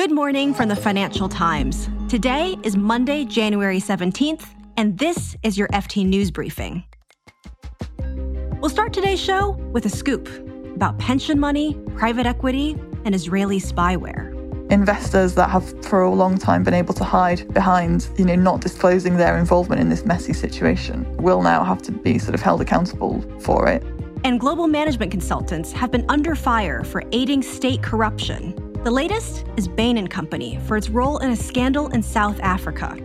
Good morning from the Financial Times. Today is Monday, January 17th, and this is your FT News Briefing. We'll start today's show with a scoop about pension money, private equity, and Israeli spyware. Investors that have for a long time been able to hide behind, you know, not disclosing their involvement in this messy situation will now have to be sort of held accountable for it. And global management consultants have been under fire for aiding state corruption. The latest is Bain & Company for its role in a scandal in South Africa.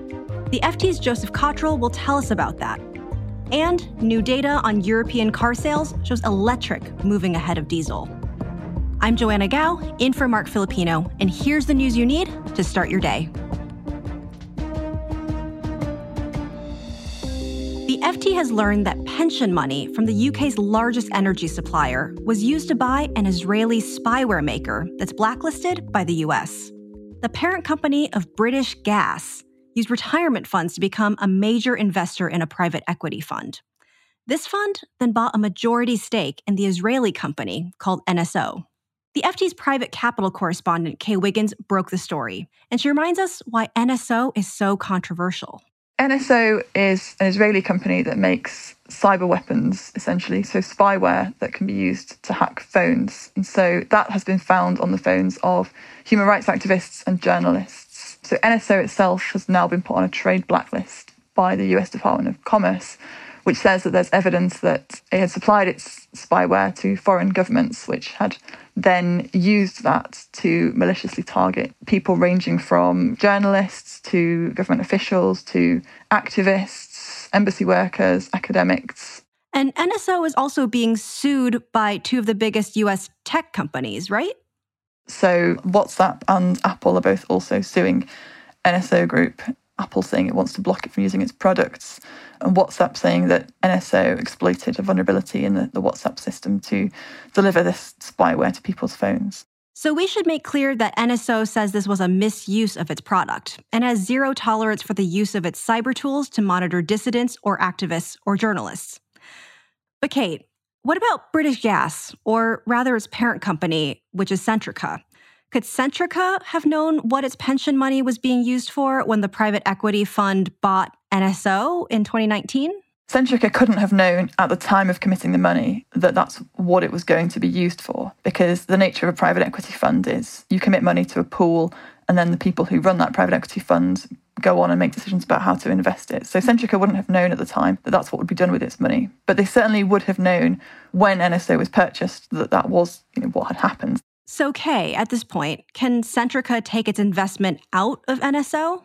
The FT's Joseph Cotterill will tell us about that. And new data on European car sales shows electric moving ahead of diesel. I'm Joanna Gao, in for Marc Filippino, and here's the news you need to start your day. FT has learned that pension money from the UK's largest energy supplier was used to buy an Israeli spyware maker that's blacklisted by the US. The parent company of British Gas used retirement funds to become a major investor in a private equity fund. This fund then bought a majority stake in the Israeli company called NSO. The FT's private capital correspondent, Kaye Wiggins, broke the story, and she reminds us why NSO is so controversial. NSO is an Israeli company that makes cyber weapons, essentially, so spyware that can be used to hack phones. And so that has been found on the phones of human rights activists and journalists. So NSO itself has now been put on a trade blacklist by the US Department of Commerce which says that there's evidence that it had supplied its spyware to foreign governments, which had then used that to maliciously target people ranging from journalists to government officials to activists, embassy workers, academics. And NSO is also being sued by two of the biggest US tech companies, right? So WhatsApp and Apple are both also suing NSO Group Apple saying it wants to block it from using its products, and WhatsApp saying that NSO exploited a vulnerability in the, the WhatsApp system to deliver this spyware to people's phones. So we should make clear that NSO says this was a misuse of its product and has zero tolerance for the use of its cyber tools to monitor dissidents or activists or journalists. But Kate, what about British Gas, or rather its parent company, which is Centrica? Could Centrica have known what its pension money was being used for when the private equity fund bought NSO in 2019? Centrica couldn't have known at the time of committing the money that that's what it was going to be used for because the nature of a private equity fund is you commit money to a pool and then the people who run that private equity fund go on and make decisions about how to invest it. So Centrica wouldn't have known at the time that that's what would be done with its money, but they certainly would have known when NSO was purchased that that was you know, what had happened. So, Kaye, at this point, can Centrica take its investment out of NSO?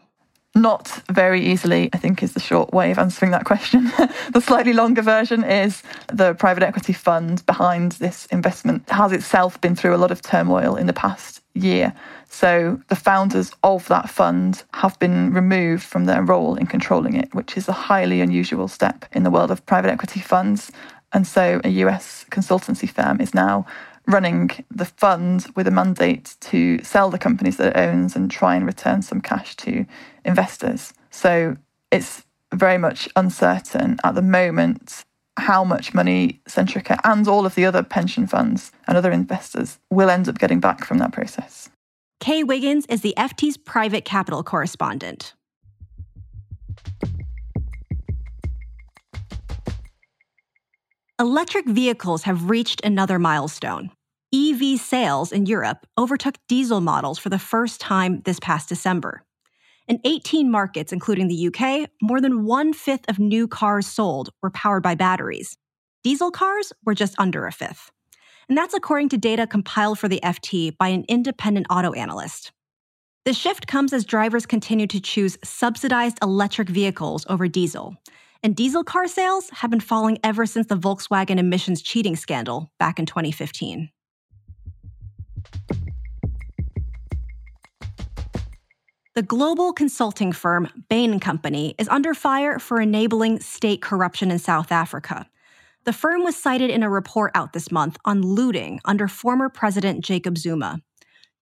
Not very easily, I think, is the short way of answering that question. the slightly longer version is the private equity fund behind this investment has itself been through a lot of turmoil in the past year. So the founders of that fund have been removed from their role in controlling it, which is a highly unusual step in the world of private equity funds. And so a US consultancy firm is now running the fund with a mandate to sell the companies that it owns and try and return some cash to investors. So it's very much uncertain at the moment how much money Centrica and all of the other pension funds and other investors will end up getting back from that process. Kaye Wiggins is the FT's private capital correspondent. Electric vehicles have reached another milestone. EV sales in Europe overtook diesel models for the first time this past December. In 18 markets, including the UK, more than one fifth of new cars sold were powered by batteries. Diesel cars were just under a fifth. And that's according to data compiled for the FT by an independent auto analyst. The shift comes as drivers continue to choose subsidized electric vehicles over diesel, and diesel car sales have been falling ever since the Volkswagen emissions cheating scandal back in 2015. The global consulting firm Bain Company is under fire for enabling state corruption in South Africa. The firm was cited in a report out this month on looting under former President Jacob Zuma.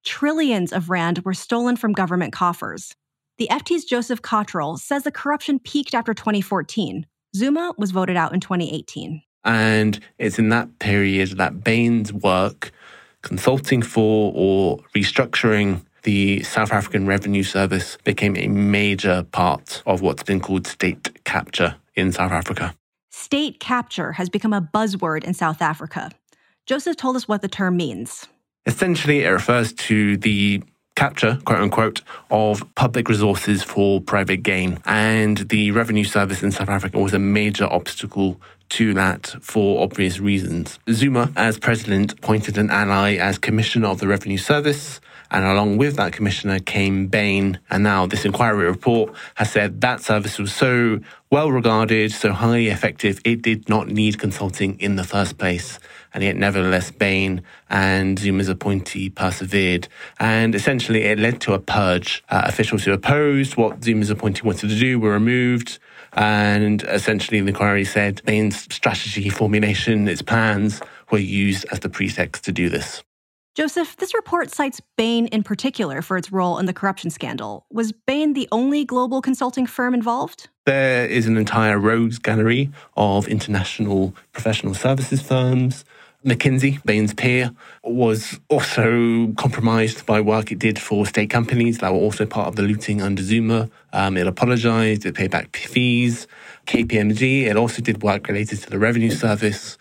Trillions of rand were stolen from government coffers. The FT's Joseph Cotterill says the corruption peaked after 2014. Zuma was voted out in 2018. And it's in that period that Bain's work, consulting for or restructuring the South African Revenue Service became a major part of what's been called state capture in South Africa. State capture has become a buzzword in South Africa. Joseph told us what the term means. Essentially, it refers to the capture, quote unquote, of public resources for private gain. And the revenue service in South Africa was a major obstacle to that for obvious reasons. Zuma, as president, appointed an ally as commissioner of the revenue service. And along with that commissioner came Bain. And now this inquiry report has said that service was so well regarded, so highly effective, it did not need consulting in the first place. And yet, nevertheless, Bain and Zuma's appointee persevered. And essentially, it led to a purge. Uh, officials who opposed what Zuma's appointee wanted to do were removed. And essentially, the inquiry said Bain's strategy formulation, its plans, were used as the pretext to do this. Joseph, this report cites Bain in particular for its role in the corruption scandal. Was Bain the only global consulting firm involved? There is an entire rogues gallery of international professional services firms. McKinsey, Bain's peer, was also compromised by work it did for state companies that were also part of the looting under Zuma. Um, it apologized, it paid back fees. KPMG, it also did work related to the revenue service.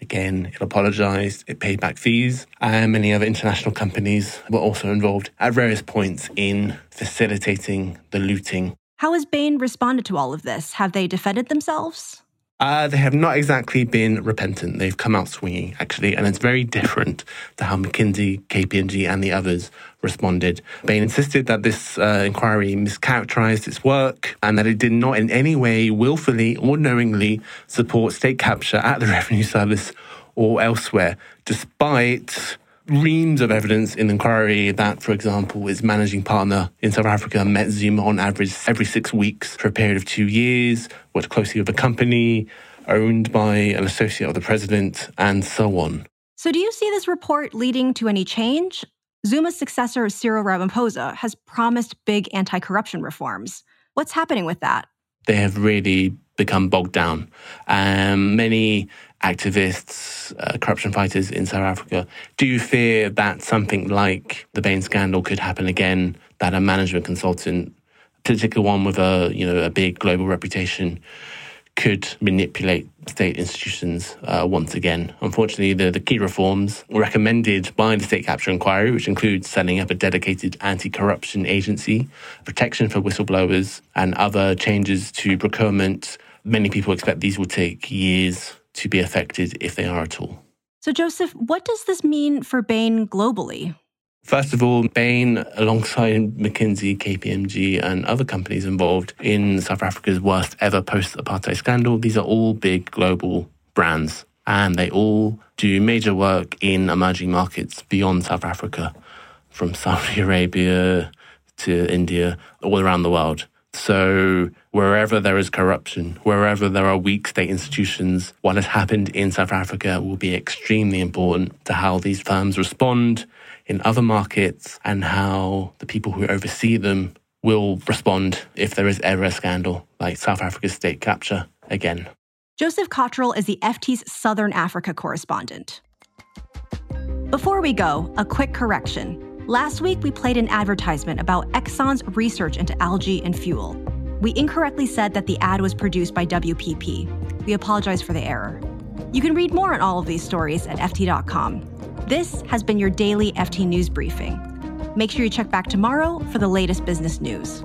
Again, it apologized, it paid back fees, and many other international companies were also involved at various points in facilitating the looting. How has Bain responded to all of this? Have they defended themselves? Uh, they have not exactly been repentant. They've come out swinging, actually, and it's very different to how McKinsey, KPMG, and the others responded. Bain insisted that this uh, inquiry mischaracterized its work and that it did not in any way willfully or knowingly support state capture at the Revenue Service or elsewhere, despite reams of evidence in the inquiry that, for example, its managing partner in South Africa met Zuma on average every six weeks for a period of two years, worked closely with a company owned by an associate of the president, and so on. So, do you see this report leading to any change? Zuma's successor, Cyril Ramaphosa, has promised big anti corruption reforms. What's happening with that? They have really become bogged down. Um, many activists, uh, corruption fighters in South Africa do you fear that something like the Bain scandal could happen again, that a management consultant, particularly one with a you know a big global reputation, could manipulate state institutions uh, once again. Unfortunately, the, the key reforms recommended by the State Capture Inquiry, which includes setting up a dedicated anti corruption agency, protection for whistleblowers, and other changes to procurement, many people expect these will take years to be affected if they are at all. So, Joseph, what does this mean for Bain globally? First of all, Bain, alongside McKinsey, KPMG, and other companies involved in South Africa's worst ever post apartheid scandal, these are all big global brands and they all do major work in emerging markets beyond South Africa, from Saudi Arabia to India, all around the world. So, wherever there is corruption, wherever there are weak state institutions, what has happened in South Africa will be extremely important to how these firms respond in other markets and how the people who oversee them will respond if there is ever a scandal like South Africa's state capture again. Joseph Cotterill is the FT's Southern Africa correspondent. Before we go, a quick correction. Last week, we played an advertisement about Exxon's research into algae and fuel. We incorrectly said that the ad was produced by WPP. We apologize for the error. You can read more on all of these stories at FT.com. This has been your daily FT News Briefing. Make sure you check back tomorrow for the latest business news.